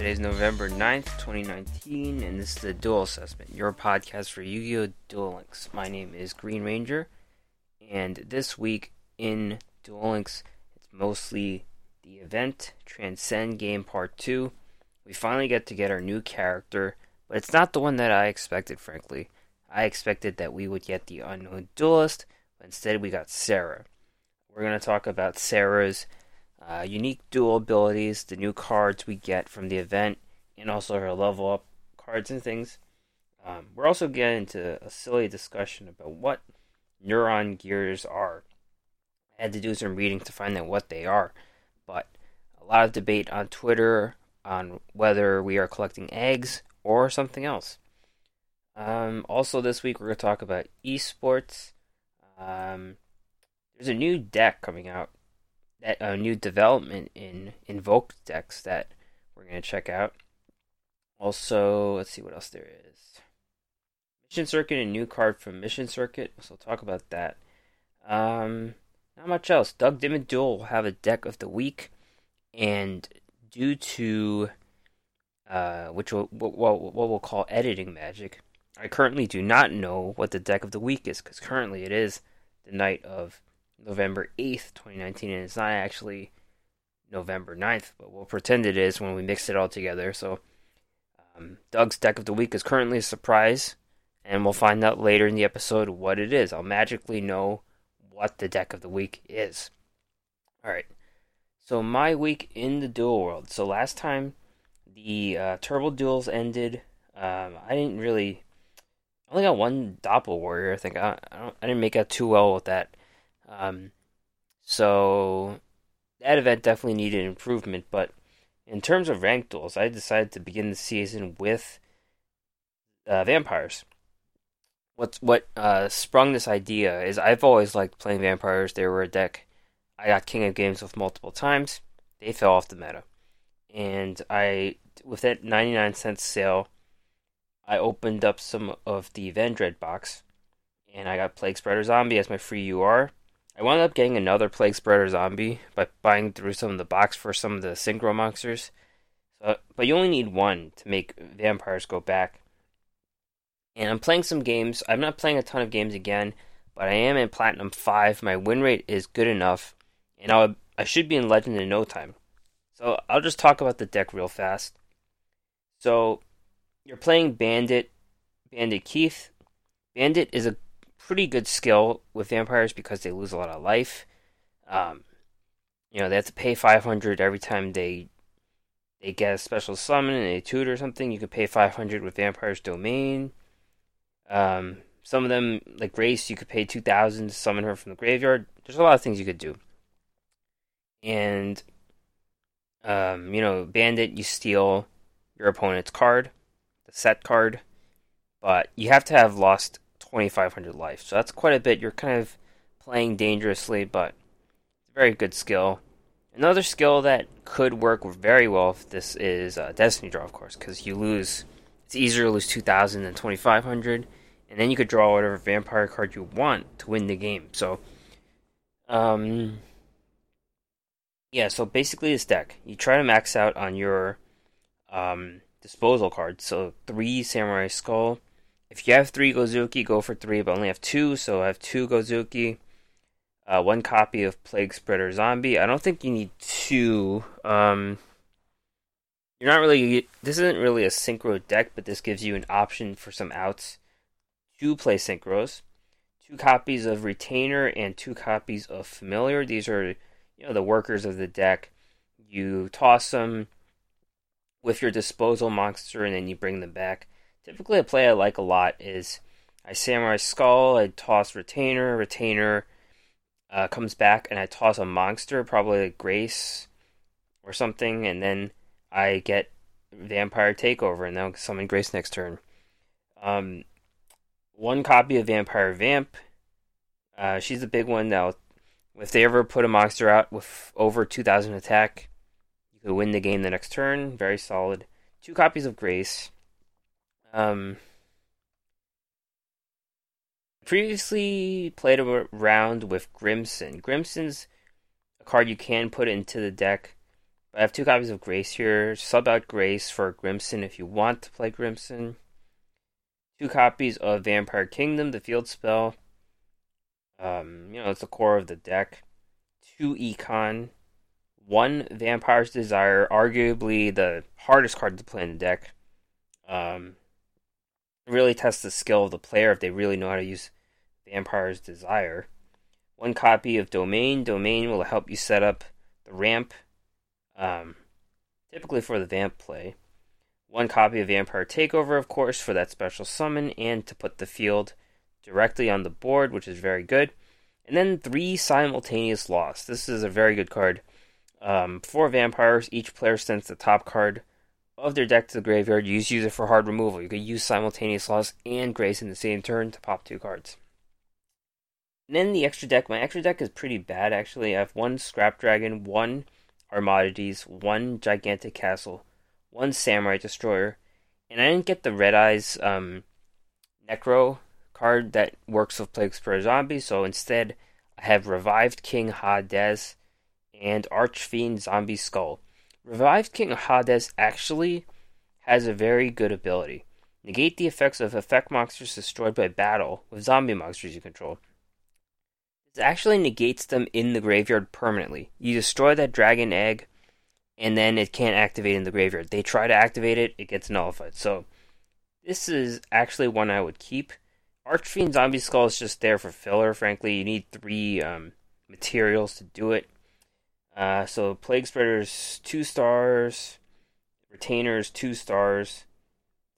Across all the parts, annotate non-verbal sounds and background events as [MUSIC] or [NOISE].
Today's November 9th, 2019, and this is the Duel Assessment, your podcast for Yu Gi Oh! Duel Links. My name is Green Ranger, and this week in Duel Links, it's mostly the event Transcend Game Part 2. We finally get to get our new character, but it's not the one that I expected, frankly. I expected that we would get the Unknown Duelist, but instead we got Sera. We're going to talk about Sera's uh, unique dual abilities, the new cards we get from the event, and also her level up cards and things. Um, we're also getting into a silly discussion about what neuron gears are. I had to do some reading to find out what they are, but a lot of debate on Twitter on whether we are collecting eggs or something else. Um, also, this week we're going to talk about esports. Um, there's a new deck coming out that a new development in invoked decks that we're going to check out. Also, let's see what else there is. Mission Circuit, a new card from Mission Circuit, so we'll talk about that. Um, not much else. Doug Duel will have a deck of the week, and due to uh, which will, what we'll call editing magic, I currently do not know what the deck of the week is because currently it is the night of November 8th, 2019, and it's not actually November 9th, but we'll pretend it is when we mix it all together. So, um, Doug's deck of the week is currently a surprise, and we'll find out later in the episode what it is. I'll magically know what the deck of the week is. Alright, so my week in the duel world. So, last time the uh, Turbo Duels ended, um, I didn't really. I only got one Doppel Warrior, I think. I, I, I didn't make out too well with that. Um, so that event definitely needed improvement, but in terms of ranked duels, I decided to begin the season with uh, vampires. What's what uh, sprung this idea is I've always liked playing vampires. They were a deck I got King of Games with multiple times. They fell off the meta, and I with that ninety nine cent sale, I opened up some of the Vendread box, and I got Plague Spreader Zombie as my free UR I wound up getting another Plague Spreader zombie by buying through some of the box for some of the synchro monsters. But you only need one to make vampires go back. And I'm playing some games. I'm not playing a ton of games again, but I am in Platinum 5. My win rate is good enough, and I'll, I should be in Legend in no time. So I'll just talk about the deck real fast. So you're playing Bandit, Bandit Keith. Bandit is a pretty good skill with vampires because they lose a lot of life. Um, you know, they have to pay 500 every time they they get a special summon and a tutor or something. You could pay 500 with Vampire's Domain. Um, some of them, like Grace, you could pay 2,000 to summon her from the graveyard. There's a lot of things you could do. And, um, you know, Bandit, you steal your opponent's card, the set card, but you have to have lost 2,500 life. So that's quite a bit. You're kind of playing dangerously, but it's a very good skill. Another skill that could work very well if this is uh, Destiny Draw, of course, because you lose. It's easier to lose 2,000 than 2,500, and then you could draw whatever vampire card you want to win the game. So, um, yeah. So basically, this deck you try to max out on your um disposal cards. So three Samurai Skull, if you have three Gozuki, go for three, but only have two, so I have two Gozuki. Uh, one copy of Plague Spreader Zombie. I don't think you need two. Um, you're not really. This isn't really a synchro deck, but this gives you an option for some outs to play synchros. Two copies of Retainer and two copies of Familiar. These are, you know, the workers of the deck. You toss them with your disposal monster, and then you bring them back. Typically, a play I like a lot is I Samurai Skull, I toss Retainer, Retainer uh, comes back, and I toss a monster, probably Grace or something, and then I get Vampire Takeover, and then summon Grace next turn. Um, one copy of Vampire Vamp. Uh, she's a big one now. If they ever put a monster out with over 2,000 attack, you could win the game the next turn. Very solid. Two copies of Grace. Um, previously played around with Grimson. Grimson's a card you can put into the deck I have two copies of Grace here. Sub out Grace for Grimson if you want to play Grimson. Two copies of Vampire Kingdom, the field spell. Um, you know, it's the core of the deck. Two Econ. One Vampire's Desire, arguably the hardest card to play in the deck. Um, really tests the skill of the player if they really know how to use Vampire's Desire. One copy of Domain. Domain will help you set up the ramp, um, typically for the Vamp play. One copy of Vampire Takeover, of course, for that special summon, and to put the field directly on the board, which is very good. And then three simultaneous loss. This is a very good card. Um, for vampires, each player sends the top card of their deck to the graveyard. You use it for hard removal. You could use simultaneous loss and grace in the same turn to pop two cards. And then the extra deck. My extra deck is pretty bad actually. I have one Scrap Dragon, one Armades, one Gigantic Castle, one Samurai Destroyer, and I didn't get the Red Eyes um, Necro card that works with Plague Spreader Zombie. So instead, I have Revived King Hades and Archfiend Zombie Skull. Revived King Hades actually has a very good ability. Negate the effects of effect monsters destroyed by battle with zombie monsters you control. This actually negates them in the graveyard permanently. You destroy that dragon egg, and then it can't activate in the graveyard. They try to activate it, it gets nullified. So, this is actually one I would keep. Archfiend Zombie Skull is just there for filler, frankly. You need three um, materials to do it. Uh, so Plague Spreaders two stars, Retainers two stars.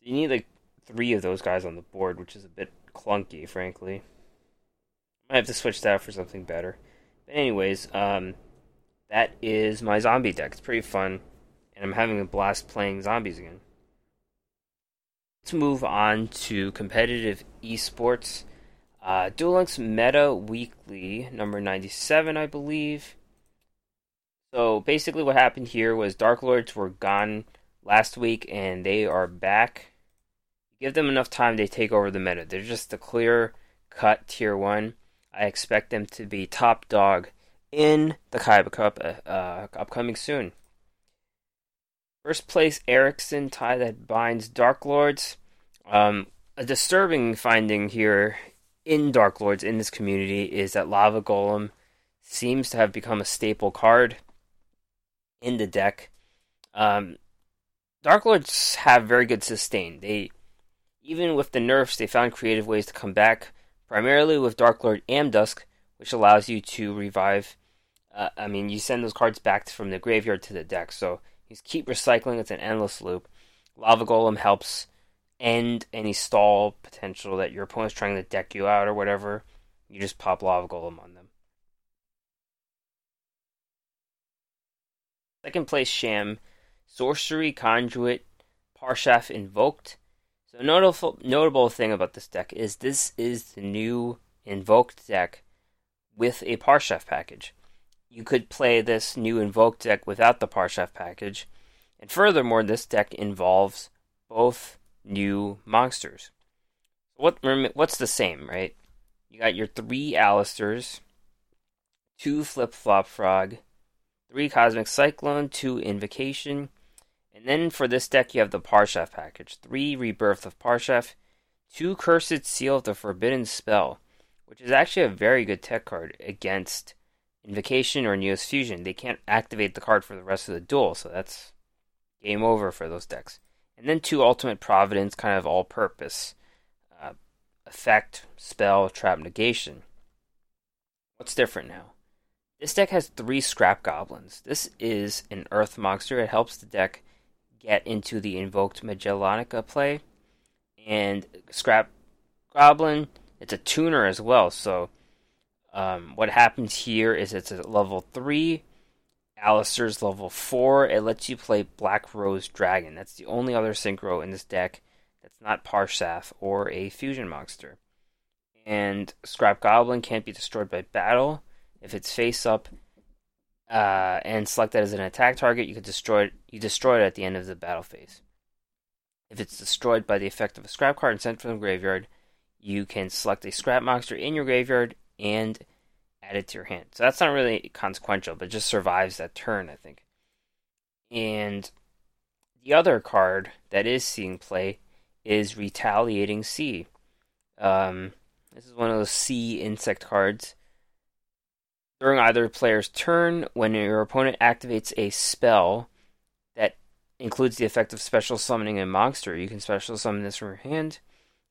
You need like three of those guys on the board, which is a bit clunky, frankly. I might have to switch that for something better. But anyways, um, that is my zombie deck. It's pretty fun, and I'm having a blast playing zombies again. Let's move on to competitive esports. Uh, Duel Links Meta Weekly, number 97, I believe. So basically, what happened here was Dark Lords were gone last week, and they are back. Give them enough time, they take over the meta. They're just a clear cut tier one. I expect them to be top dog in the Kaiba Cup, uh, uh, upcoming soon. First place Ericsson tie that binds Dark Lords. Um, a disturbing finding here in Dark Lords in this community is that Lava Golem seems to have become a staple card in the deck. Um, Dark Lords have very good sustain. They, even with the nerfs, they found creative ways to come back. Primarily with Dark Lord Amdusc, which allows you to revive. Uh, I mean, you send those cards back from the graveyard to the deck, so you keep recycling. It's an endless loop. Lava Golem helps end any stall potential that your opponent's trying to deck you out or whatever. You just pop Lava Golem on them. Second place Sham, Sorcery, Conduit, Parshath Invoked. So notable notable thing about this deck is this is the new Invoked deck with a Parshath package. You could play this new Invoked deck without the Parshath package, and furthermore, this deck involves both new monsters. What what's the same, right? You got your three Aleisters, two Flip Flop Frog, three Cosmic Cyclone, two Invocation, and then for this deck you have the Parshath package, three Rebirth of Parshath, two Cursed Seal of the Forbidden Spell, which is actually a very good tech card against Invocation or Neos Fusion. They can't activate the card for the rest of the duel, so that's game over for those decks. And then two Ultimate Providence, kind of all purpose. Uh, effect, spell, trap, negation. What's different now? This deck has three Scrap Goblins. This is an Earth monster. It helps the deck get into the Invoked Magellanica play. And Scrap Goblin, it's a tuner as well. So, um, what happens here is it's a level 3. Aleister's level 4. It lets you play Black Rose Dragon. That's the only other synchro in this deck that's not Parshath or a fusion monster. And Scrap Goblin can't be destroyed by battle if it's face up uh, and selected as an attack target, you could destroy it. You destroy it at the end of the battle phase. If it's destroyed by the effect of a scrap card and sent from the graveyard, you can select a scrap monster in your graveyard and add it to your hand. So that's not really consequential, but just survives that turn, I think. And the other card that is seeing play is Retaliating Sea. Um, this is one of those sea insect cards. During either player's turn, when your opponent activates a spell that includes the effect of special summoning a monster, you can special summon this from your hand.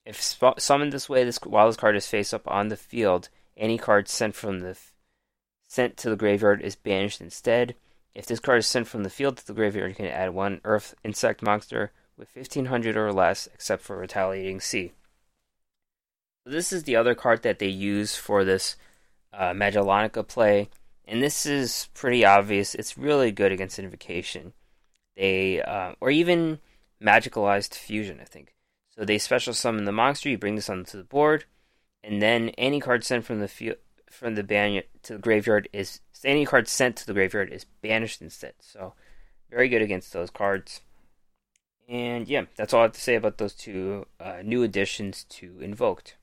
If sp- summoned this way, this while this card is face up on the field, any card sent from the f- sent to the graveyard is banished instead. If this card is sent from the field to the graveyard, you can add one Earth insect monster with 1500 or less, except for Retaliating Sea. This is the other card that they use for this uh, Magellanica play, and this is pretty obvious. It's really good against Invocation. They uh, or even Magicalized Fusion, I think. So they special summon the monster. You bring this onto the board, and then any card sent from the field from the ban to the graveyard is any card sent to the graveyard is banished instead. So very good against those cards. And yeah, that's all I have to say about those two uh, new additions to Invoked.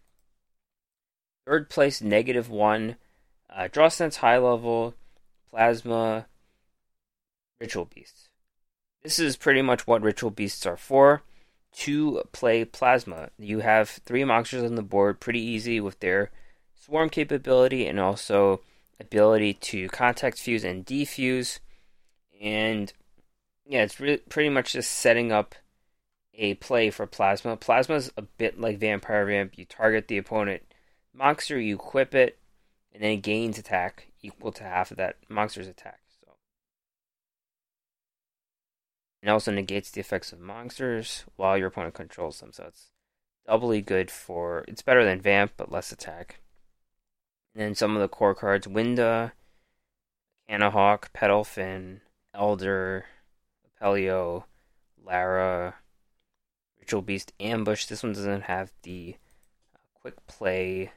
Third place, negative one. Uh, draw sense high level, plasma, ritual beasts. This is pretty much what ritual beasts are for. To play plasma, you have three monsters on the board, pretty easy with their swarm capability and also ability to contact fuse and defuse. And yeah, it's pretty much just setting up a play for plasma. Plasma is a bit like vampire vamp. You target the opponent monster, you equip it, and then it gains attack equal to half of that monster's attack. So it also negates the effects of monsters while your opponent controls them. So it's doubly good for. It's better than Vamp, but less attack. And then some of the core cards: Winda, Cannahawk, Pettlephin, Elder, Apelio, Lara, Ritual Beast, Ambush. This one doesn't have the uh, quick play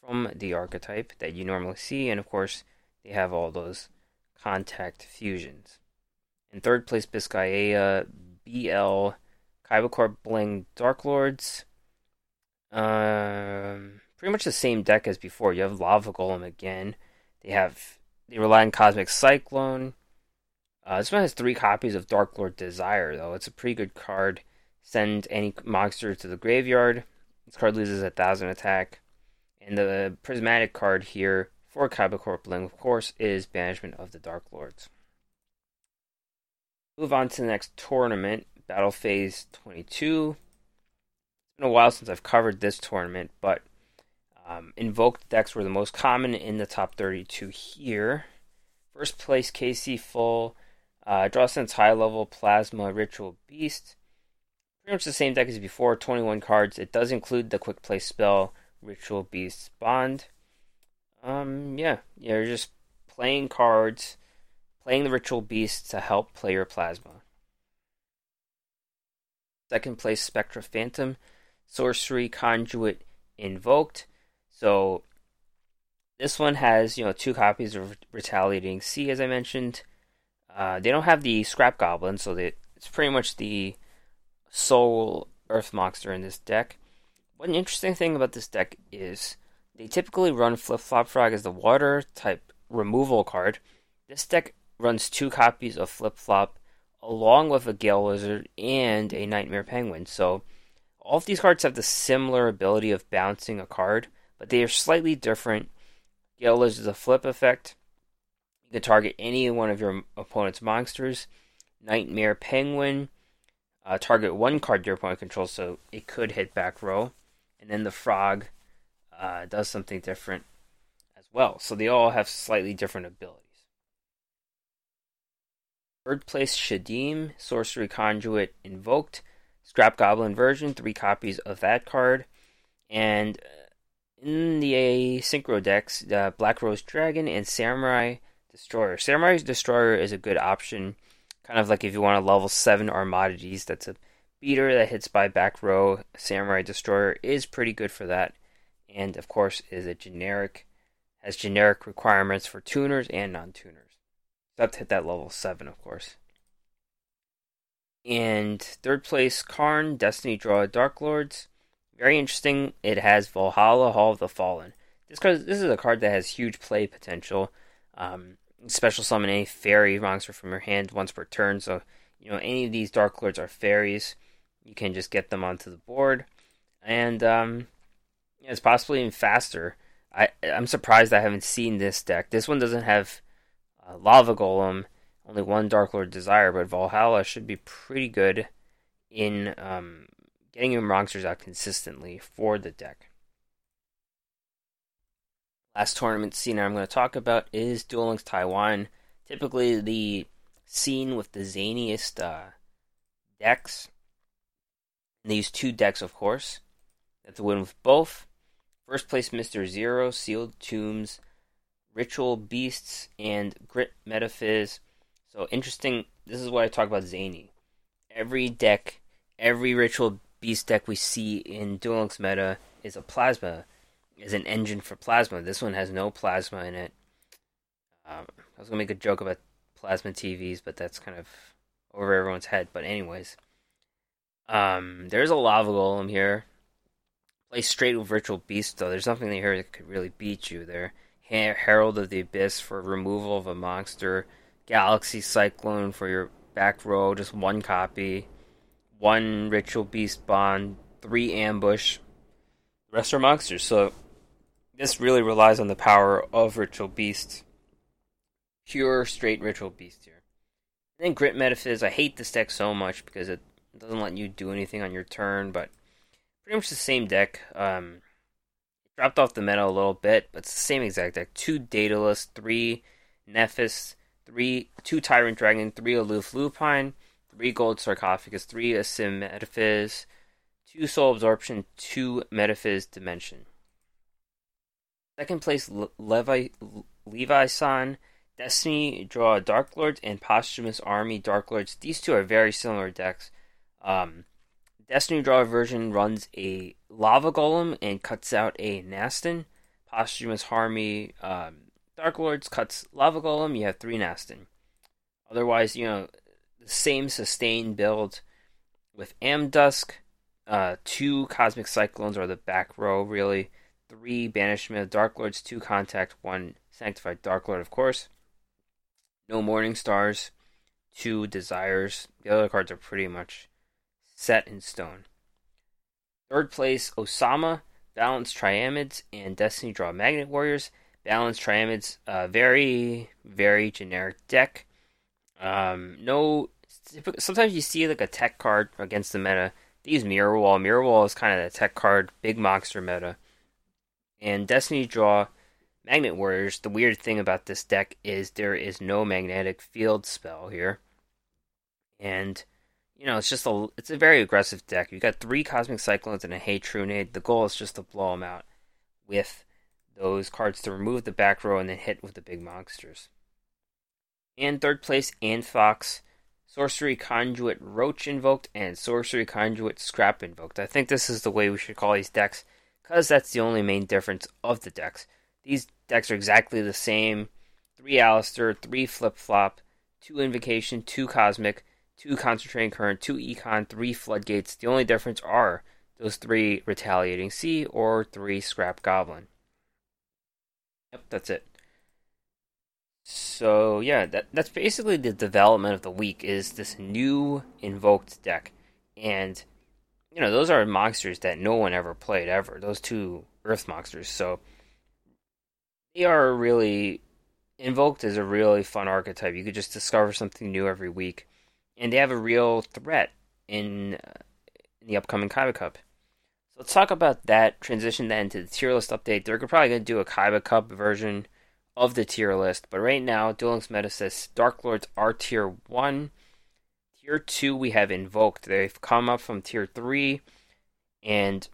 from the archetype that you normally see, and of course, they have all those contact fusions. In third place, Biscaya, BL, Kaiba Bling, Dark Lords. Um, pretty much the same deck as before. You have Lava Golem again. They have they rely on Cosmic Cyclone. Uh, this one has three copies of Dark Lord Desire, though. It's a pretty good card. Send any monster to the graveyard. This card loses a thousand attack. And the prismatic card here for Kaiba Bling, of course, is Banishment of the Dark Lords. Move on to the next tournament, Battle Phase 22. It's been a while since I've covered this tournament, but um, invoked decks were the most common in the top 32 here. First place, KC Full, uh, Draw Sense High Level, Plasma, Ritual Beast. Pretty much the same deck as before, 21 cards. It does include the Quick Play spell, Ritual Beast Bond. Um, yeah, you're just playing cards, playing the Ritual Beast to help play your Plasma. Second place, Spectra Phantom, Sorcery Conduit Invoked. So this one has you know two copies of Retaliating Sea, as I mentioned. Uh, they don't have the Scrap Goblin, so they, it's pretty much the sole Earth monster in this deck. One interesting thing about this deck is they typically run Flip Flop Frog as the water type removal card. This deck runs two copies of Flip Flop along with a Gale Lizard and a Nightmare Penguin. So all of these cards have the similar ability of bouncing a card, but they are slightly different. Gale Lizard is a flip effect. You can target any one of your opponent's monsters. Nightmare Penguin, uh, target one card your opponent controls, so it could hit back row and then the frog uh, does something different as well. So they all have slightly different abilities. Third place, Shadim, Sorcery Conduit Invoked, Scrap Goblin version, three copies of that card. And uh, in the Synchro decks, uh, Black Rose Dragon and Samurai Destroyer. Samurai Destroyer is a good option, kind of like if you want a level 7 Armades, that's a beater that hits by back row samurai destroyer is pretty good for that. And of course is a generic has generic requirements for tuners and non-tuners. Except hit that level 7 of course. And third place karn destiny draw dark lords. Very interesting. It has valhalla hall of the fallen. This card this is a card that has huge play potential. Um, special summon any fairy monster from your hand once per turn. So, you know, any of these Dark Lords are fairies. You can just get them onto the board. And um, yeah, it's possibly even faster. I, I'm surprised I haven't seen this deck. This one doesn't have uh, Lava Golem, only one Dark Lord Desire, but Valhalla should be pretty good in um, getting your monsters out consistently for the deck. Last tournament scene I'm going to talk about is Duel Links Taiwan. Typically, the scene with the zaniest uh, decks. And these two decks, of course. That's a win with both. First place, Mr. Zero, Sealed Tombs, Ritual Beasts, and Grit Metaphys. So interesting. This is what I talk about Zany. Every deck, every Ritual Beast deck we see in Duel Links meta is a Plasma is an engine for plasma. This one has no plasma in it. Um, I was gonna make a joke about plasma TVs, but that's kind of over everyone's head. But anyways, um, there's a lava golem here. Play straight with Ritual Beast though. There's nothing here that could really beat you there. Herald of the Abyss for removal of a monster. Galaxy Cyclone for your back row, just one copy. One Ritual Beast Bond, three Ambush. The rest are monsters, so this really relies on the power of Ritual Beast. Pure, straight Ritual Beast here. And then Grit Metaphys, I hate this deck so much because it doesn't let you do anything on your turn, but pretty much the same deck. Um, dropped off the meta a little bit, but it's the same exact deck. Two Daedalus, three Nephis, three two Tyrant Dragon, three Aloof Lupine, three Gold Sarcophagus, three Asim Metaphys, two Soul Absorption, two Metaphys Dimension. Second place, Levi Levi San. Destiny draw Dark Lords and Posthumous Army Dark Lords. These two are very similar decks. Um, Destiny draw version runs a Lava Golem and cuts out a Nasten. Posthumous Army um, Dark Lords cuts Lava Golem. You have three Nasten. Otherwise, you know, the same sustained build with Amdusc. Uh, two Cosmic Cyclones are the back row, really three Banishment of Dark Lords, two Contact, one Sanctified Dark Lord, of course. No Morning Stars, two Desires. The other cards are pretty much set in stone. Third place, Osama, Balanced Triamids, and Destiny Draw Magnet Warriors. Balanced Triamids, uh, very, very generic deck. Um, no, sometimes you see like a tech card against the meta. These Mirror Wall. Mirror Wall is kind of the tech card, big monster meta. And Destiny Draw Magnet Warriors, the weird thing about this deck is there is no magnetic field spell here. And you know, it's just a it's a very aggressive deck. You got three Cosmic Cyclones and a Hey Trunade. The goal is just to blow them out with those cards to remove the back row and then hit with the big monsters. And third place, and Fox, Sorcery Conduit Roach invoked, and Sorcery Conduit Scrap invoked. I think this is the way we should call these decks because that's the only main difference of the decks. These decks are exactly the same. Three Aleister, three Flip Flop, two Invocation, two Cosmic, two Concentrating Current, two Econ, three Floodgates. The only difference are those three Retaliating Sea or three Scrap Goblin. Yep, that's it. So yeah, that that's basically the development of the week is this new invoked deck. And you know, those are monsters that no one ever played ever. Those two Earth monsters. So they are really invoked is a really fun archetype. You could just discover something new every week, and they have a real threat in, uh, in the upcoming Kaiba Cup. So let's talk about that. Transition then to the tier list update. They're probably going to do a Kaiba Cup version of the tier list, but right now, Duel Links Meta says Dark Lords are tier one Tier 2 we have invoked. They've come up from Tier 3, and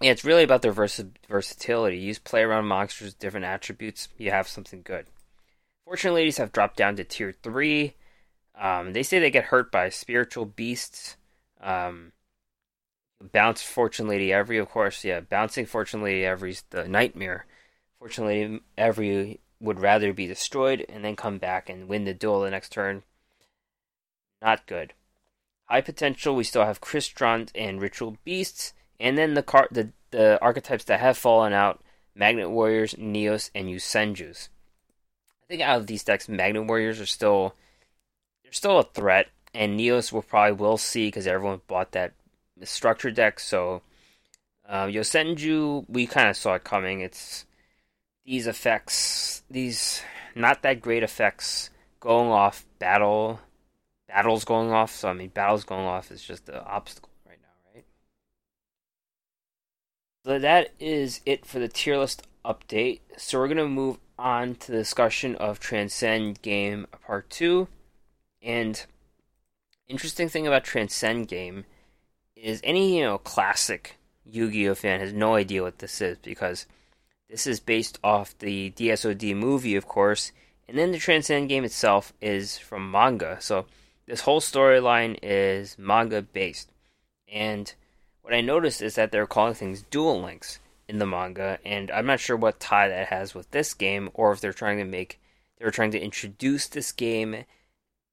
yeah, it's really about their vers- versatility. You use play around monsters, different attributes, you have something good. Fortune Ladies have dropped down to Tier 3. Um, they say they get hurt by spiritual beasts. Um, bounce Fortune Lady every, of course, yeah, bouncing Fortune Lady every's the nightmare. Fortune Lady every would rather be destroyed and then come back and win the duel the next turn. Not good. High potential, we still have Crystron and Ritual Beasts, and then the car the, the archetypes that have fallen out, Magnet Warriors, Neos, and Yosenjus. I think out of these decks, Magnet Warriors are still still a threat, and Neos will probably will see because everyone bought that structure deck. So uh, Yosenju, we kind of saw it coming. It's these effects, these not that great effects going off battle battles going off. So I mean, battles going off is just the obstacle right now, right? So that is it for the tier list update. So we're gonna move on to the discussion of Transcend Game Part Two, and interesting thing about Transcend Game is any you know classic Yu-Gi-Oh fan has no idea what this is because this is based off the DSOD movie, of course, and then the Transcend game itself is from manga. So this whole storyline is manga based. And what I noticed is that they're calling things Duel Links in the manga, and I'm not sure what tie that has with this game, or if they're trying to make they're trying to introduce this game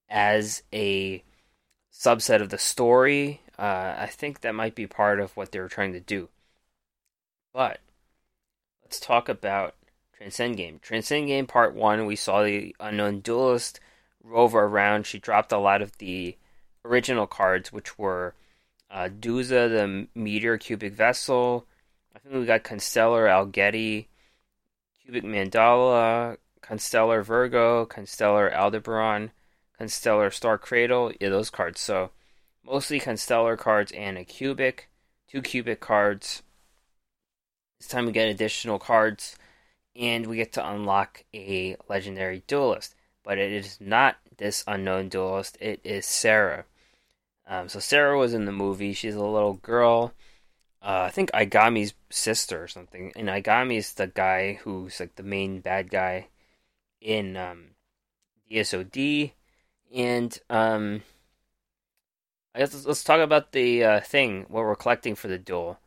as a subset of the story. Uh, I think that might be part of what they were trying to do. But let's talk about Transcend Game. Transcend Game Part 1, we saw the Unknown Duelist rover around. She dropped a lot of the original cards, which were uh, Duza, the Meteor Cubic Vessel. I think we got Constellar Algiedi, Cubic Mandala, Constellar Virgo, Constellar Aldebaran, Constellar Star Cradle. Yeah, those cards. So mostly Constellar cards and a Cubic. Two Cubic cards. This time we get additional cards, and we get to unlock a Legendary Duelist but it is not this unknown duelist. It is Sera. Um, so Sera was in the movie. She's a little girl. Uh, I think Aigami's sister or something. And Aigami's the guy who's like the main bad guy in um, DSOD. And um, I guess let's, talk about the uh, thing what we're collecting for the duel.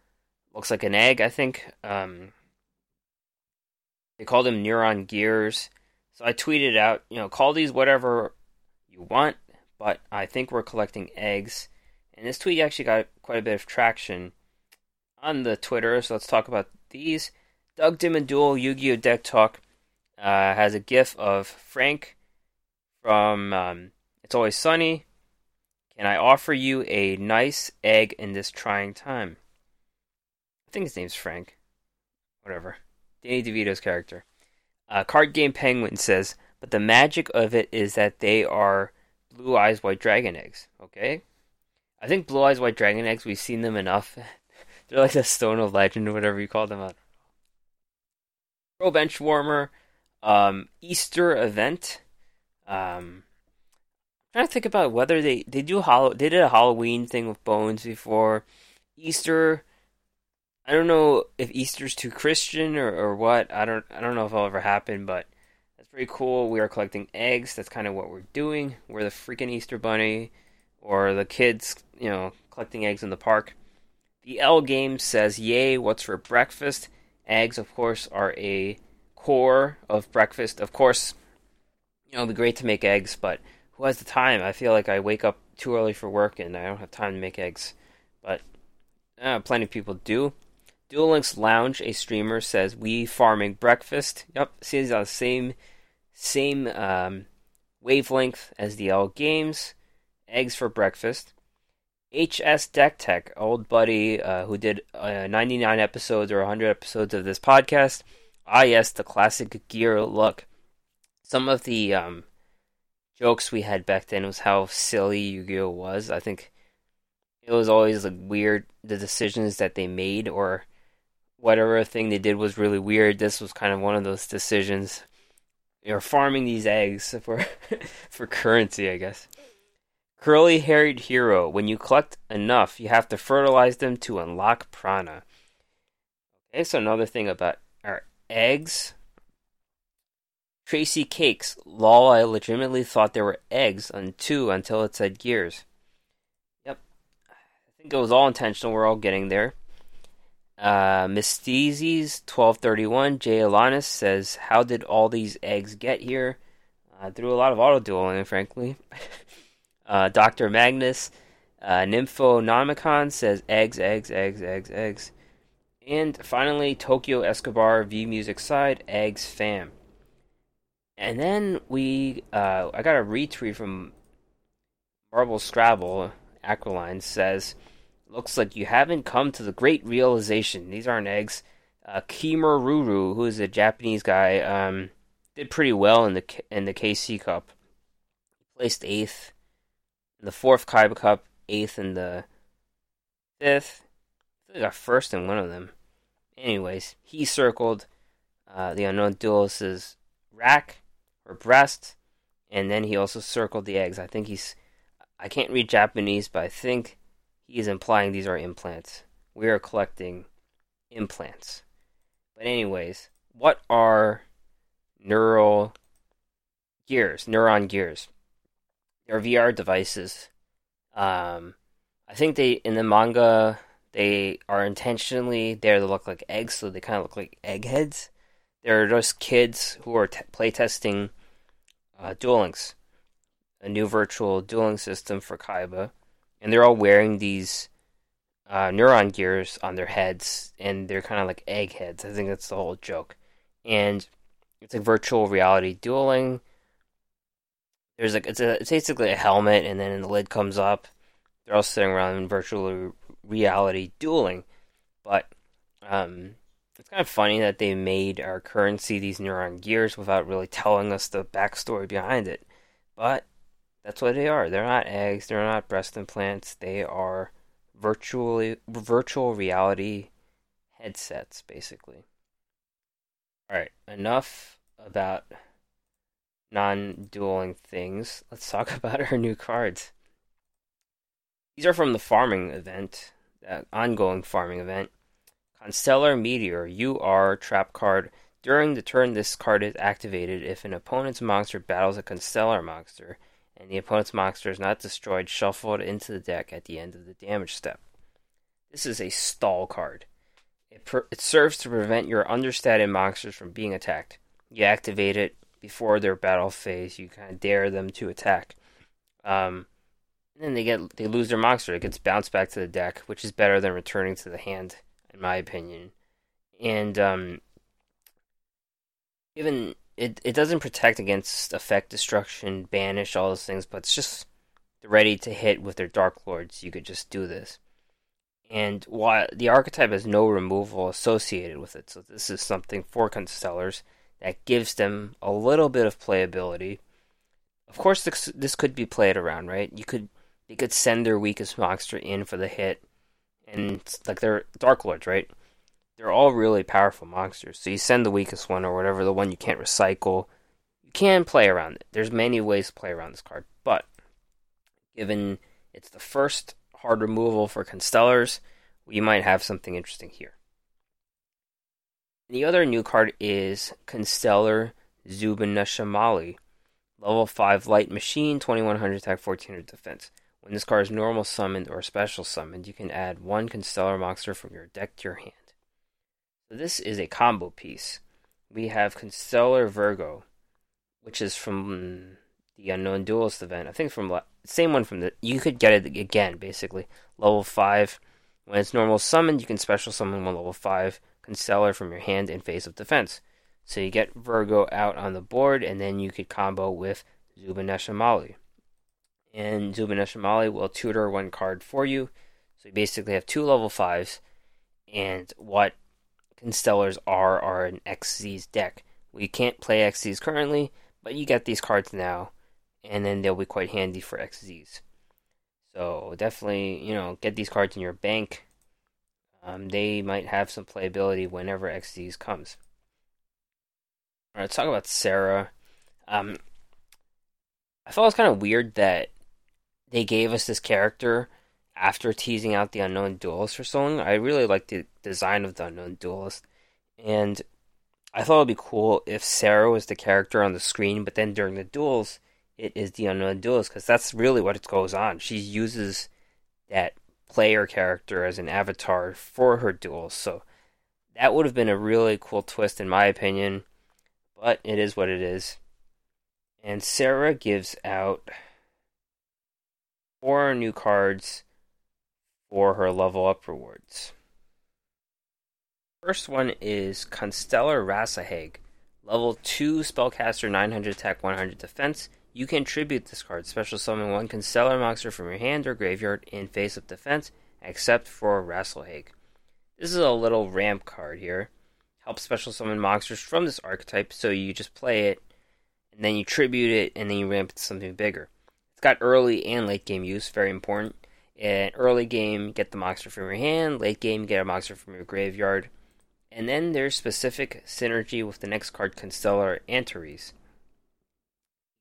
Looks like an egg, I think. Um, they call them neuron gears. So I tweeted out, you know, call these whatever you want, but I think we're collecting eggs. And this tweet actually got quite a bit of traction on the Twitter, so let's talk about these. Doug Dimmaduel, Yu-Gi-Oh! Deck Talk, uh, has a gif of Frank from um, It's Always Sunny. Can I offer you a nice egg in this trying time? I think his name's Frank. Whatever. Danny DeVito's character. Uh, Card Game Penguin says, but the magic of it is that they are blue eyes white dragon eggs. Okay, I think blue eyes white dragon eggs. We've seen them enough. [LAUGHS] They're like the stone of legend or whatever you call them. Pro bench warmer, um, Easter event. Um, I'm trying to think about whether they they do hollow. They did a Halloween thing with bones before. Easter I don't know if Easter's too Christian or, or what. I don't I don't know if it'll ever happen, but that's pretty cool. We are collecting eggs. That's kind of what we're doing. We're the freaking Easter bunny, or the kids, you know, collecting eggs in the park. The L game says, "Yay! What's for breakfast?" Eggs, of course, are a core of breakfast. Of course, you know, it'd be great to make eggs, but who has the time? I feel like I wake up too early for work and I don't have time to make eggs. But uh, plenty of people do. Duel Links Lounge, a streamer, says we farming breakfast. Yep, seems on the same same um, wavelength as the L games. Eggs for breakfast. HS Deck Tech, old buddy uh, who did uh, 99 episodes or 100 episodes of this podcast. Ah, yes, the classic gear look. Some of the um, jokes we had back then was how silly Yu-Gi-Oh was. I think it was always like weird the decisions that they made or whatever thing they did was really weird. This was kind of one of those decisions. You're farming these eggs [LAUGHS] for for currency, I guess. Curly haired hero. When you collect enough, you have to fertilize them to unlock prana. Okay, so another thing about our eggs. Tracy Cakes. Lol, I legitimately thought there were eggs on two until it said gears. Yep. I think it was all intentional. We're all getting there. Uh, Mystezies 1231 Jay Alanis says, How did all these eggs get here? Uh, through a lot of auto dueling, frankly. [LAUGHS] uh, Dr. Magnus uh, Nymphonomicon says, Eggs, eggs, eggs, eggs, eggs. And finally, Tokyo Escobar V Music Side, Eggs Fam. And then we, uh, I got a retweet from Marble Scrabble. Aquiline says, "Looks like you haven't come to the great realization. These aren't eggs." Uh, Kimururu, who is a Japanese guy, um, did pretty well in the in the KC Cup. He placed eighth in the fourth Kaiba Cup, eighth in the fifth. I got first in one of them. Anyways, he circled uh, the unknown duelist's rack or breast, and then he also circled the eggs. I think he's. I can't read Japanese, but I think he is implying these are implants. We are collecting implants. But anyways, what are neural gears, neuron gears? They're VR devices. Um, I think they in the manga they are intentionally there to look like eggs, so they kind of look like eggheads. They're just kids who are t- playtesting uh, Duel Links, a new virtual dueling system for Kaiba, and they're all wearing these uh, neuron gears on their heads, and they're kind of like egg heads. I think that's the whole joke. And it's like virtual reality dueling. There's like it's a it's basically a helmet, and then the lid comes up. They're all sitting around in virtual reality dueling, but um, it's kind of funny that they made our currency these neuron gears without really telling us the backstory behind it. But that's what they are. They're not eggs. They're not breast implants. They are virtually virtual reality headsets, basically. All right, enough about non-dueling things. Let's talk [LAUGHS] about our new cards. These are from the farming event, the ongoing farming event. Constellar Meteor, you are trap card. During the turn, this card is activated if an opponent's monster battles a Constellar monster, and the opponent's monster is not destroyed, shuffled into the deck at the end of the damage step. This is a stall card. It, per- it serves to prevent your understated monsters from being attacked. You activate it before their battle phase. You kind of dare them to attack. Um, and then they get they lose their monster. It gets bounced back to the deck, which is better than returning to the hand in my opinion. And um, even it it doesn't protect against effect destruction, banish, all those things, but it's just ready to hit with their Dark Lords. You could just do this. And while the archetype has no removal associated with it, so this is something for Constellars that gives them a little bit of playability. Of course, this, this could be played around, right? You could they could send their weakest monster in for the hit, and like they're Dark Lords, right? They're all really powerful monsters. So you send the weakest one or whatever, the one you can't recycle. You can play around it. There's many ways to play around this card, but given it's the first hard removal for Constellars, we might have something interesting here. The other new card is Constellar Zubeneschamali. Level 5 Light Machine, 2100 attack, 1400 defense. When this card is normal summoned or special summoned, you can add one Constellar monster from your deck to your hand. So this is a combo piece. We have Constellar Virgo, which is from the Unknown Duelist event. I think from same one from the. You could get it again, basically. Level five. When it's normal summoned, you can special summon one level five Constellar from your hand in phase of defense. So you get Virgo out on the board, and then you could combo with Zubin and Zubeneschamali will tutor one card for you. So you basically have two level fives, and what Constellars are are an Xyz deck. We can't play Xyz currently, but you get these cards now, and then they'll be quite handy for Xyz. So definitely, you know, get these cards in your bank. Um, they might have some playability whenever Xyz comes. All right, let's talk about Sera. Um, I thought it was kind of weird that they gave us this character after teasing out the unknown duelist for so long. I really like the design of the unknown duelist, and I thought it'd be cool if Sera was the character on the screen, but then during the duels, it is the unknown duelist because that's really what it goes on. She uses that player character as an avatar for her duels, so that would have been a really cool twist in my opinion. But it is what it is. And Sera gives out four new cards for her level up rewards. First one is Constellar Rasalhague, Level 2 Spellcaster 900 attack 100 defense. You can tribute this card. Special summon one Constellar monster from your hand or graveyard in face up defense, except for Rasalhague. This is a little ramp card here. Helps special summon monsters from this archetype, so you just play it, and then you tribute it, and then you ramp it to something bigger. Got early and late game use, very important. Early game, get the monster from your hand. Late game, get a monster from your graveyard. And then there's specific synergy with the next card, Constellar Antares.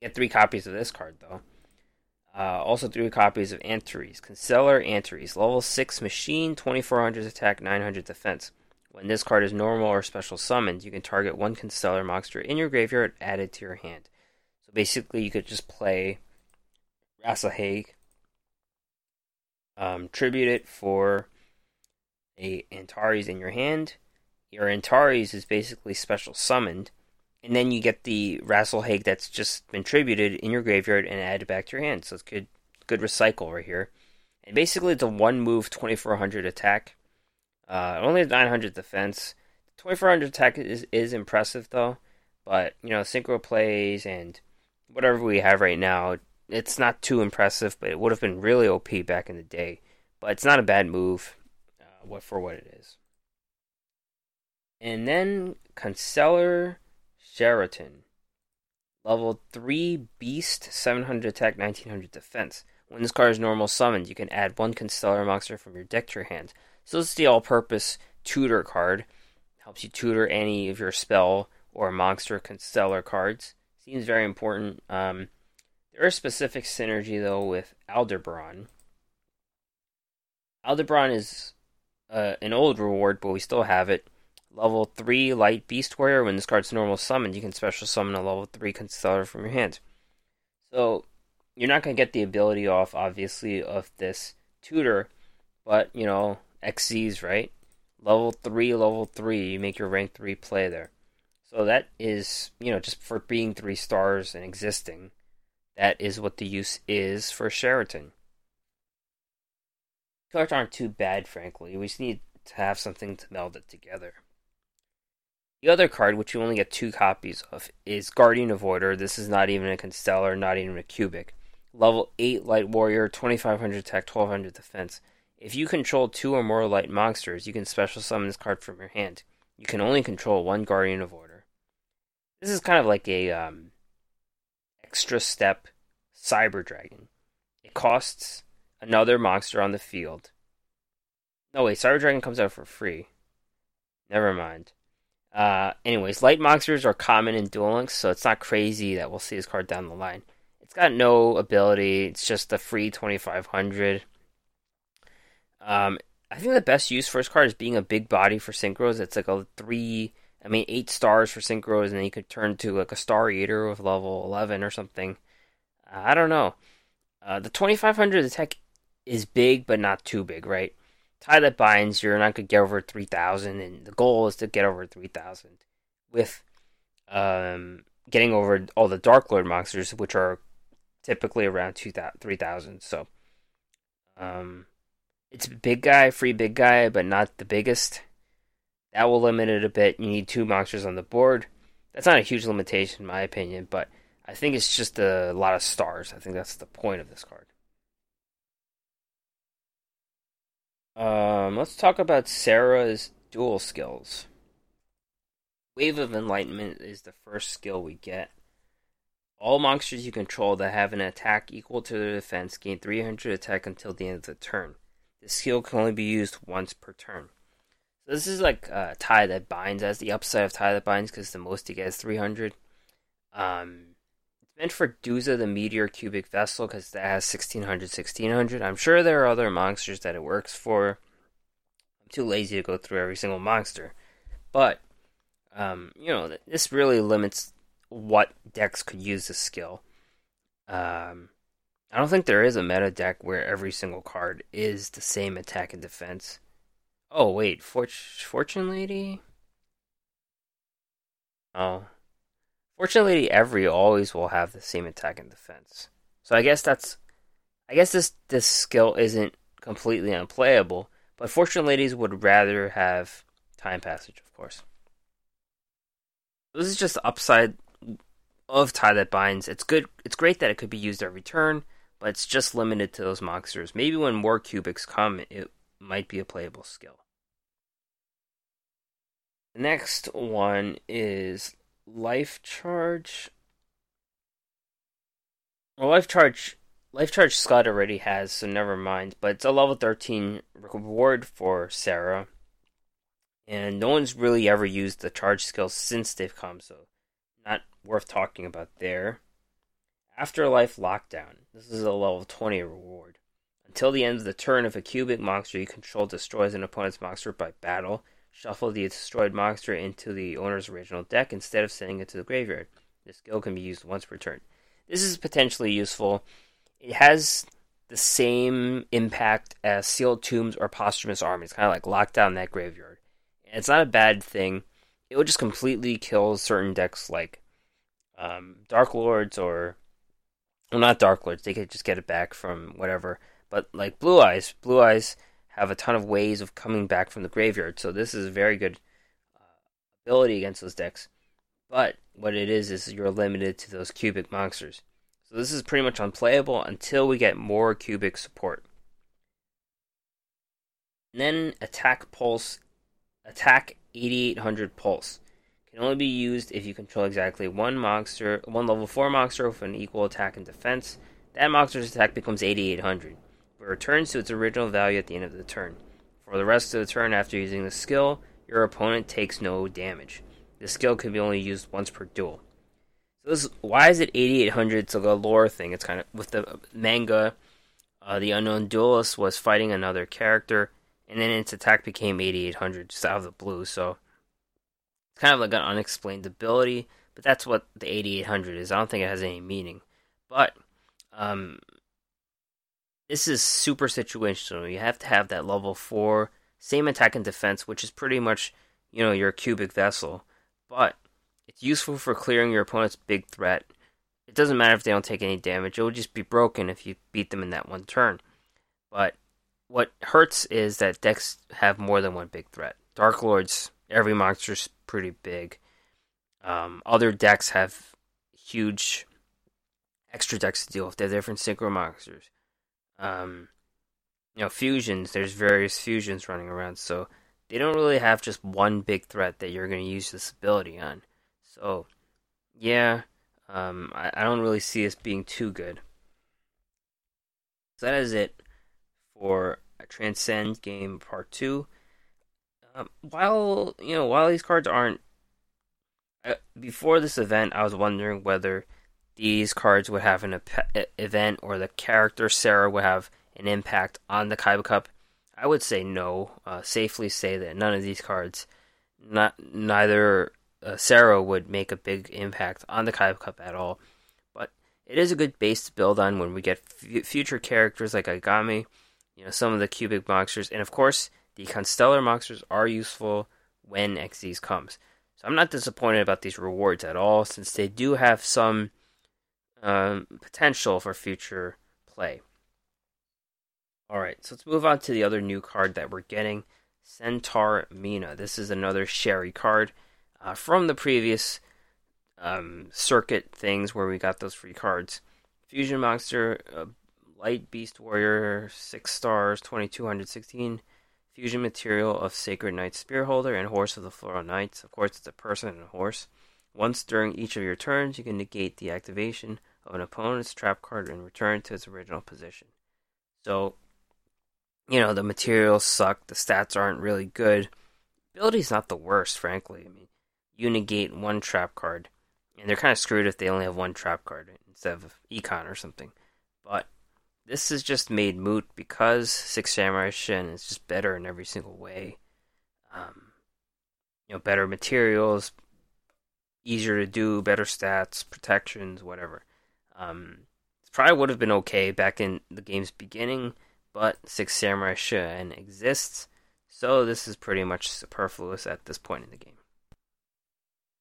Get three copies of this card, though. Uh, also, three copies of Antares. Constellar Antares, level 6 machine, 2400 attack, 900 defense. When this card is normal or special summoned, you can target one Constellar monster in your graveyard added to your hand. So basically, you could just play Rasalhague, um, tribute it for a Antares in your hand. Your Antares is basically special summoned, and then you get the Rasalhague that's just been tributed in your graveyard and added back to your hand. So it's good, good recycle right here. And basically, it's a one move 2400 attack, uh, only 900 defense. 2400 attack is is impressive though, but you know synchro plays and whatever we have right now, it's not too impressive. But it would have been really OP back in the day. But it's not a bad move, uh, for what it is. And then Constellar Sheratan. Level 3 Beast, 700 attack, 1900 defense. When this card is normal summoned, you can add one Constellar monster from your deck to your hand. So this is the all purpose tutor card. Helps you tutor any of your spell or monster Constellar cards. Seems very important. Um, there is specific synergy though with Aldebaran. Aldebaran is uh, an old reward, but we still have it. Level 3 Light Beast Warrior. When this card's normal summoned, you can special summon a level 3 Constellar from your hand. So, you're not going to get the ability off, obviously, of this tutor, but, you know, XZs, right? Level 3, level 3, you make your rank 3 play there. So, that is, you know, just for being 3 stars and existing, that is what the use is for Sheratan. Cards aren't too bad, frankly. We just need to have something to meld it together. The other card, which you only get two copies of, is Guardian of Order. This is not even a Constellar, not even a Cubic. Level 8 Light Warrior, 2500 attack, 1200 defense. If you control two or more light monsters, you can special summon this card from your hand. You can only control one Guardian of Order. This is kind of like a um, extra step Cyber Dragon. It costs another monster on the field. No, wait, Cyber Dragon comes out for free. Never mind. Uh, anyways, light monsters are common in Duel Links, so it's not crazy that we'll see this card down the line. It's got no ability. It's just a free 2500. Um, I think the best use for this card is being a big body for synchros. It's like a three, I mean, eight stars for synchros, and then you could turn to like a Star Eater with level 11 or something. Uh, I don't know. Uh, the 2500 attack is big, but not too big, right? tie that binds, you're not going to get over 3,000, and the goal is to get over 3,000 with um, getting over all the Dark Lord monsters, which are typically around 3,000. So um, it's big guy, free big guy, but not the biggest. That will limit it a bit. You need two monsters on the board. That's not a huge limitation, in my opinion, but I think it's just a lot of stars. I think that's the point of this card. Um, let's talk about Sera's duel skills. Wave of Enlightenment is the first skill we get. All monsters you control that have an attack equal to their defense gain 300 attack until the end of the turn. This skill can only be used once per turn. So this is like a tie that binds as the upside of tie that binds because the most you get is 300. Um, it's meant for Duza the Meteor Cubic Vessel because that has 1600, 1600. I'm sure there are other monsters that it works for. I'm too lazy to go through every single monster. But, um, you know, this really limits what decks could use this skill. Um, I don't think there is a meta deck where every single card is the same attack and defense. Oh, wait, Fort- Fortune Lady? Oh, Fortune Lady every always will have the same attack and defense. So I guess that's, I guess this this skill isn't completely unplayable. But fortune ladies would rather have time passage, of course. This is just the upside of tie that binds. It's good. It's great that it could be used every turn, but it's just limited to those monsters. Maybe when more cubics come, it might be a playable skill. The next one is life charge. Well, life charge, life charge Scud already has, so never mind. But it's a level thirteen reward for Sera, and no one's really ever used the charge skill since they've come, so not worth talking about there. Afterlife Lockdown. This is a level 20 reward. Until the end of the turn, if a cubic monster you control destroys an opponent's monster by battle, shuffle the destroyed monster into the owner's original deck instead of sending it to the graveyard. This skill can be used once per turn. This is potentially useful. It has the same impact as Sealed Tombs or Posthumous Army. It's kind of like lock down that graveyard. And it's not a bad thing. It will just completely kill certain decks like um, Dark Lords or well, not Dark Lords. They could just get it back from whatever. But like Blue Eyes, Blue Eyes have a ton of ways of coming back from the graveyard. So this is a very good uh, ability against those decks. But what it is is you're limited to those cubic monsters. So this is pretty much unplayable until we get more cubic support. And then attack pulse, attack 8800 pulse can only be used if you control exactly one monster, one level 4 monster with an equal attack and defense. That monster's attack becomes 8800, but returns to its original value at the end of the turn. For the rest of the turn after using the skill, your opponent takes no damage. The skill can be only used once per duel. So this, why is it 8800? It's like a lore thing. It's kind of with the manga. Uh, the unknown duelist was fighting another character, and then its attack became 8800 just out of the blue. So it's kind of like an unexplained ability, but that's what the 8800 is. I don't think it has any meaning. But um, this is super situational. You have to have that level 4, same attack and defense, which is pretty much, you know, your cubic vessel. But it's useful for clearing your opponent's big threat. It doesn't matter if they don't take any damage, it will just be broken if you beat them in that one turn. But what hurts is that decks have more than one big threat. Dark Lords every monster's pretty big. Um, other decks have huge extra decks to deal with. They have different synchro monsters. Um, you know, fusions. There's various fusions running around, so they don't really have just one big threat that you're going to use this ability on. So, yeah, um, I, I don't really see this being too good. So that is it for Transcend Game Part Two um, while you know, while these cards aren't uh, before this event, I was wondering whether these cards would have an event or the character Sera would have an impact on the Kaiba Cup. I would say no. Uh, safely say that none of these cards, not neither uh, Sera would make a big impact on the Kaiba Cup at all. But it is a good base to build on when we get f- future characters like Aigami, you know, some of the cubic monsters, and of course the Constellar monsters are useful when Xyz comes. So I'm not disappointed about these rewards at all, since they do have some um, potential for future play. Alright, so let's move on to the other new card that we're getting Centaur Mina. This is another Sherry card uh, from the previous um, circuit things where we got those free cards. Fusion Monster, uh, Light Beast Warrior, 6 stars, 2216 fusion material of Sacred Knight Spearholder and Horse of the Floral Knights. Of course, it's a person and a horse. Once during each of your turns, you can negate the activation of an opponent's trap card and return to its original position. So, you know, the materials suck, the stats aren't really good. Ability's not the worst, frankly. I mean, you negate one trap card, and they're kind of screwed if they only have one trap card instead of Econ or something. But this is just made moot because Six Samurai Shin is just better in every single way. Um, you know, better materials, easier to do, better stats, protections, whatever. Um, it probably would have been okay back in the game's beginning, but Six Samurai Shin exists, so this is pretty much superfluous at this point in the game.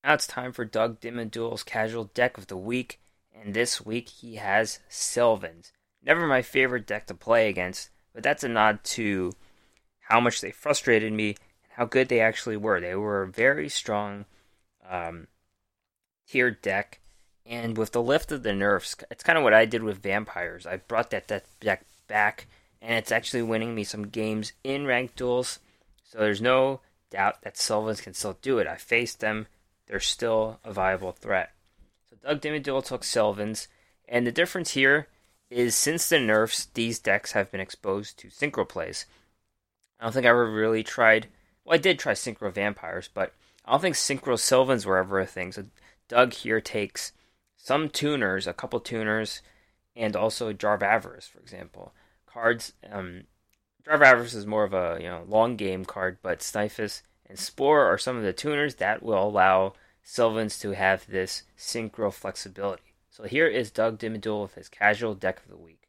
Now it's time for Doug Dimmaduel's casual deck of the week, and this week he has Sylvans. Never my favorite deck to play against, but that's a nod to how much they frustrated me and how good they actually were. They were a very strong. Um, tier deck. And with the lift of the nerfs, it's kind of what I did with vampires. I brought that, deck back, and it's actually winning me some games in ranked duels. So there's no doubt that Sylvans can still do it. I faced them, they're still a viable threat. So Doug Dimmaduel took Sylvans, and the difference here is since the nerfs, these decks have been exposed to synchro plays. I don't think I ever really tried. Well, I did try synchro vampires, but I don't think synchro Sylvans were ever a thing. So Doug here takes some tuners, a couple tuners, and also Jar Avarice, for example. Cards. Um, Jar Avarice is more of a you know long game card, but Snyffus and Spore are some of the tuners that will allow Sylvans to have this synchro flexibility. So here is Doug Dimmaduel with his casual deck of the week.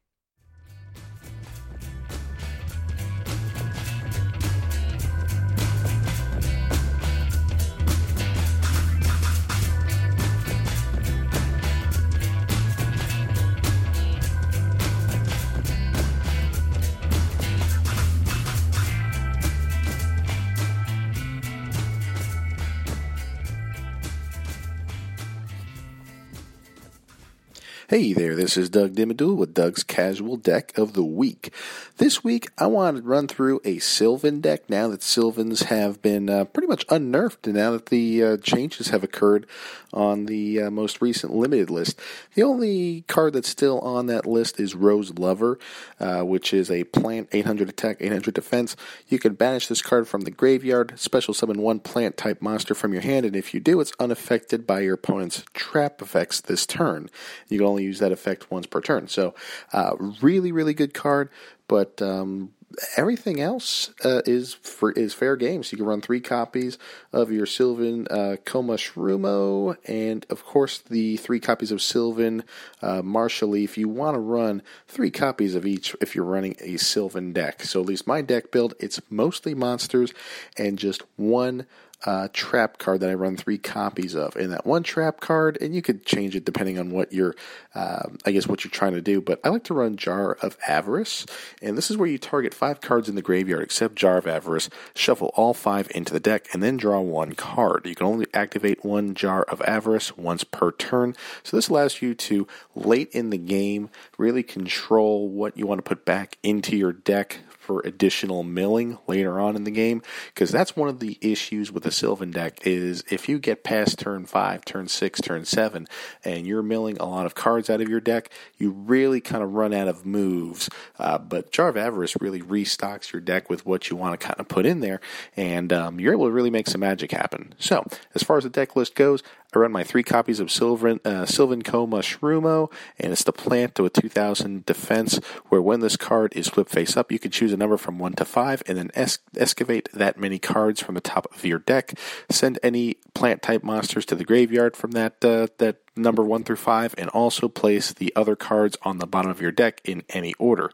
Hey there, this is Doug Dimmaduel with Doug's Casual Deck of the Week. This week, I want to run through a Sylvan deck now that Sylvans have been uh, pretty much unnerfed and now that the uh, changes have occurred on the uh, most recent limited list. The only card that's still on that list is Rose Lover, uh, which is a plant 800 attack, 800 defense. You can banish this card from the graveyard, special summon one plant type monster from your hand, and if you do, it's unaffected by your opponent's trap effects this turn. You can only use that effect once per turn. So, uh, really, really good card. But um, everything else uh, is for, is fair game. So you can run three copies of your Sylvan uh, Shrumo, and of course the three copies of Sylvan uh, Marshalleaf. You want to run three copies of each if you're running a Sylvan deck. So at least my deck build, it's mostly monsters and just one uh, trap card that I run three copies of. And that one trap card, and you could change it depending on what you're, uh, I guess, what you're trying to do. But I like to run Jar of Avarice, and this is where you target five cards in the graveyard except Jar of Avarice, shuffle all five into the deck, and then draw one card. You can only activate one Jar of Avarice once per turn. So this allows you to late in the game really control what you want to put back into your deck for additional milling later on in the game because that's one of the issues with the Sylvan deck is if you get past turn 5, turn 6, turn 7 and you're milling a lot of cards out of your deck, you really kind of run out of moves. Uh, but Jar of Avarice really restocks your deck with what you want to kind of put in there and um, you're able to really make some magic happen. So, as far as the deck list goes, I run my three copies of Sylvan, uh, Sylvan and it's the plant to a 2000 defense, where when this card is flipped face up, you can choose a number from 1 to 5, and then es- excavate that many cards from the top of your deck. Send any plant type monsters to the graveyard from that, uh, that number 1 through 5, and also place the other cards on the bottom of your deck in any order.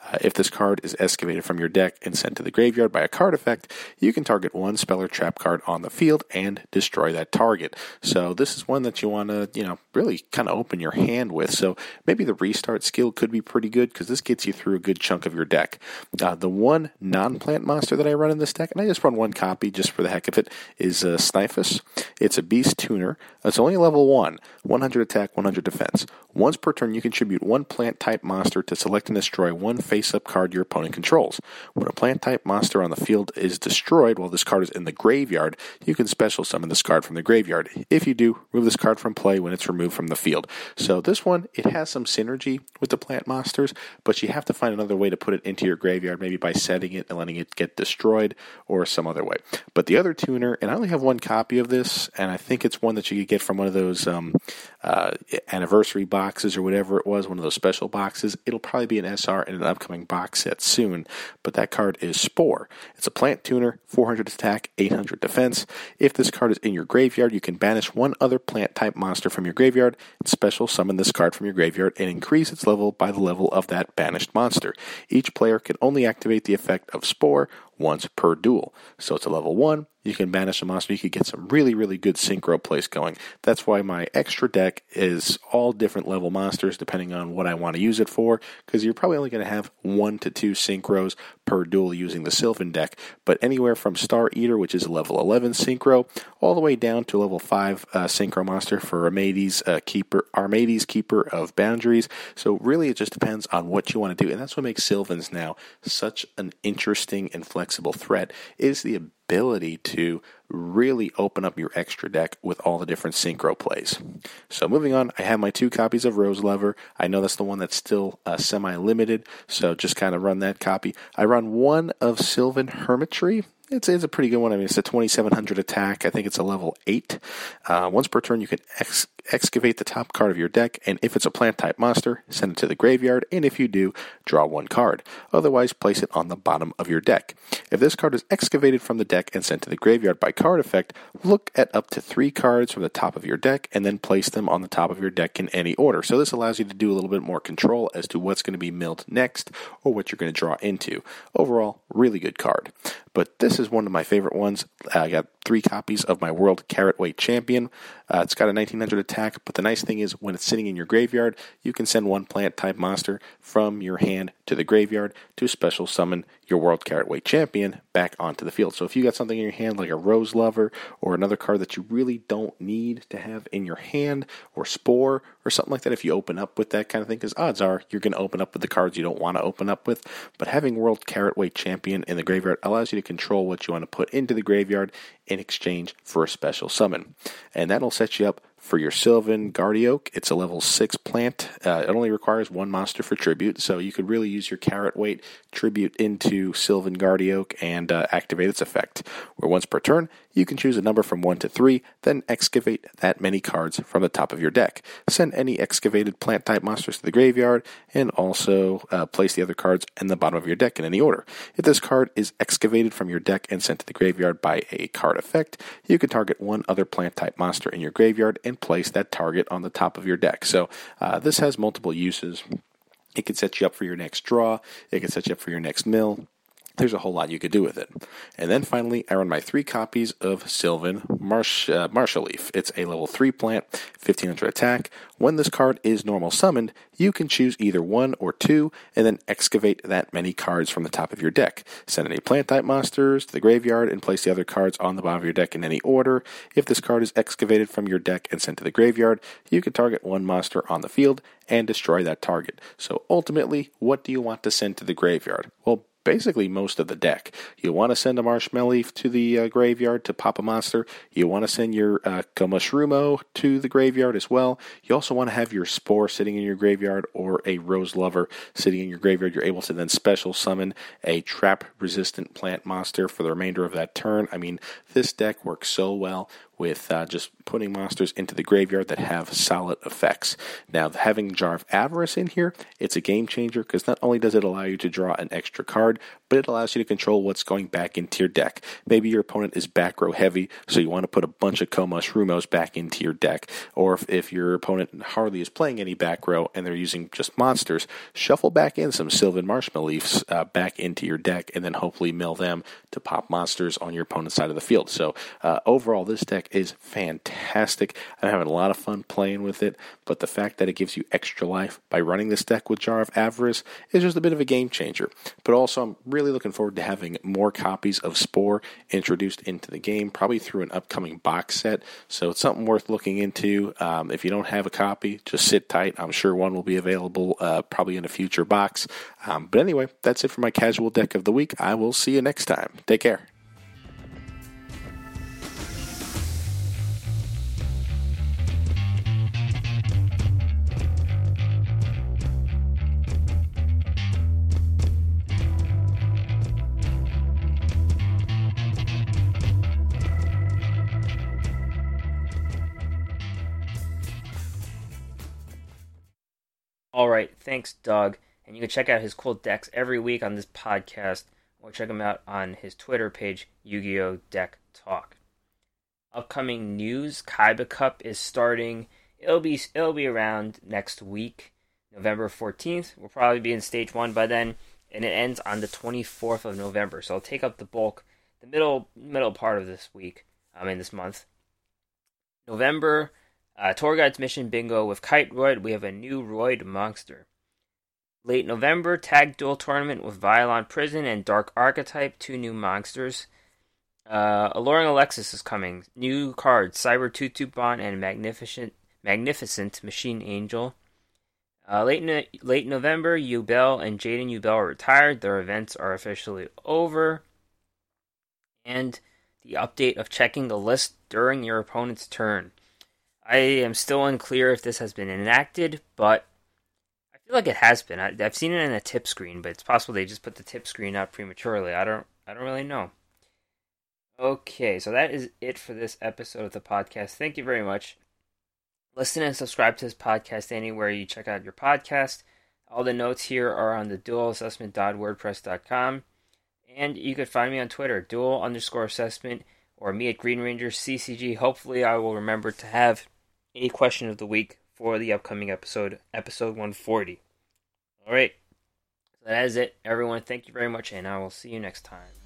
Uh, if this card is excavated from your deck and sent to the graveyard by a card effect, you can target one spell or trap card on the field and destroy that target. So this is one that you want to, you know, really kind of open your hand with. So maybe the restart skill could be pretty good because this gets you through a good chunk of your deck. Uh, the one non-plant monster that I run in this deck, and I just run one copy just for the heck of it, is uh, Snyffus. It's a beast tuner. It's only level one, 100 attack, 100 defense. Once per turn, you contribute one plant type monster to select and destroy one face up card your opponent controls. When a plant type monster on the field is destroyed while this card is in the graveyard, you can special summon this card from the graveyard. If you do, remove this card from play when it's removed from the field. So this one, it has some synergy with the plant monsters, but you have to find another way to put it into your graveyard, maybe by setting it and letting it get destroyed or some other way. But the other tuner, and I only have one copy of this, and I think it's one that you could get from one of those um, uh, anniversary boxes or whatever it was, one of those special boxes. It'll probably be an SR in an upcoming box set soon, but that card is Spore. It's a plant tuner, 400 attack, 800 defense. If this card is in your graveyard, you can banish one other plant type monster from your graveyard and special summon this card from your graveyard and increase its level by the level of that banished monster. Each player can only activate the effect of Spore once per duel. So it's a level 1, you can banish a monster. You could get some really, really good synchro plays going. That's why my extra deck is all different level monsters depending on what I want to use it for, because you're probably only going to have one to two synchros per duel using the Sylvan deck. But anywhere from Star Eater, which is a level 11 synchro, all the way down to level 5 uh, synchro monster for Armades uh, Keeper, Armades Keeper of Boundaries. So really, it just depends on what you want to do, and that's what makes Sylvans now such an interesting and flexible threat. Is the ability to really open up your extra deck with all the different synchro plays. So moving on, I have my two copies of Rose Lover. I know that's the one that's still uh, semi-limited, so just kind of run that copy. I run one of Sylvan Hermitree. It's, it's a pretty good one. I mean, it's a 2700 attack. I think it's a level 8. Uh, once per turn, you can ex- excavate the top card of your deck, and if it's a plant type monster, send it to the graveyard, and if you do, draw one card. Otherwise, place it on the bottom of your deck. If this card is excavated from the deck and sent to the graveyard by card effect, look at up to three cards from the top of your deck and then place them on the top of your deck in any order. So this allows you to do a little bit more control as to what's going to be milled next or what you're going to draw into. Overall, really good card. But this is one of my favorite ones. I got three copies of my World Carrotweight Champion. Uh, it's got a 1900 attack, but the nice thing is when it's sitting in your graveyard, you can send one plant type monster from your hand to the graveyard to special summon your World Carrotweight Champion back onto the field. So if you got something in your hand like a Rose Lover or another card that you really don't need to have in your hand or Spore or something like that, if you open up with that kind of thing, because odds are you're going to open up with the cards you don't want to open up with. But having World Carrotweight Champion in the graveyard allows you to control what you want to put into the graveyard in exchange for a special summon. And that'll set you up for your Sylvan Guardioak. It's a level 6 plant. Uh, it only requires one monster for tribute, so you could really use your Carrotweight tribute into Sylvan Guardioak and uh, activate its effect. Where once per turn, you can choose a number from 1 to 3, then excavate that many cards from the top of your deck. Send any excavated plant type monsters to the graveyard, and also uh, place the other cards in the bottom of your deck in any order. If this card is excavated from your deck and sent to the graveyard by a card effect, you can target one other plant type monster in your graveyard and place that target on the top of your deck. So uh, this has multiple uses. It can set you up for your next draw. It can set you up for your next mill there's a whole lot you could do with it. And then finally, I run my three copies of Sylvan Marsh, uh, Leaf. It's a level 3 plant, 1500 attack. When this card is normal summoned, you can choose either one or two, and then excavate that many cards from the top of your deck. Send any plant type monsters to the graveyard and place the other cards on the bottom of your deck in any order. If this card is excavated from your deck and sent to the graveyard, you can target one monster on the field and destroy that target. So ultimately, what do you want to send to the graveyard? Well, basically most of the deck. You want to send a Marshmallow Leaf to the uh, graveyard to pop a monster. You want to send your uh, to the graveyard as well. You also want to have your Spore sitting in your graveyard or a Rose Lover sitting in your graveyard. You're able to then special summon a trap resistant plant monster for the remainder of that turn. I mean, this deck works so well with uh, just putting monsters into the graveyard that have solid effects. Now, having Jar of Avarice in here, it's a game changer because not only does it allow you to draw an extra card, but it allows you to control what's going back into your deck. Maybe your opponent is back row heavy, so you want to put a bunch of Komushroomo's back into your deck. Or if, if your opponent hardly is playing any back row and they're using just monsters, shuffle back in some Sylvan Marshmallow Leafs uh, back into your deck and then hopefully mill them to pop monsters on your opponent's side of the field. So uh, overall, this deck is fantastic. I'm having a lot of fun playing with it, but the fact that it gives you extra life by running this deck with Jar of Avarice is just a bit of a game changer. But also, I'm really looking forward to having more copies of Spore introduced into the game, probably through an upcoming box set. So it's something worth looking into. Um, if you don't have a copy, just sit tight. I'm sure one will be available uh, probably in a future box. Um, but anyway, that's it for my casual deck of the week. I will see you next time. Take care. All right, thanks, Doug. And you can check out his cool decks every week on this podcast, or check him out on his Twitter page, Yu-Gi-Oh! Deck Talk. Upcoming news: Kaiba Cup is starting. It'll be it'll be around next week, November fourteenth. We'll probably be in stage one by then, and it ends on the twenty fourth of November. So I'll take up the bulk the middle middle part of this week. Um, I mean this month. November, uh, Tour Guides Mission Bingo with Kiteroid. We have a new Roid monster. Late November, Tag Duel Tournament with Violon Prison and Dark Archetype, two new monsters. Uh, Alluring Alexis is coming. New cards, Cyber Tutubon and Magnificent Magnificent Machine Angel. Uh, late no- late November, Yubel and Jaden Yubel are retired. Their events are officially over. And the update of checking the list during your opponent's turn. I am still unclear if this has been enacted, but I feel like it has been. I, have seen it in a tip screen, but it's possible they just put the tip screen out prematurely. I don't. I don't really know. Okay, so that is it for this episode of the podcast. Thank you very much. Listen and subscribe to this podcast anywhere you check out your podcast. All the notes here are on the dualassessment.wordpress.com. And you could find me on Twitter, dual underscore assessment, or me at Green Ranger CCG. Hopefully, I will remember to have a question of the week for the upcoming episode, episode 140. All right. So that is it, everyone. Thank you very much, and I will see you next time.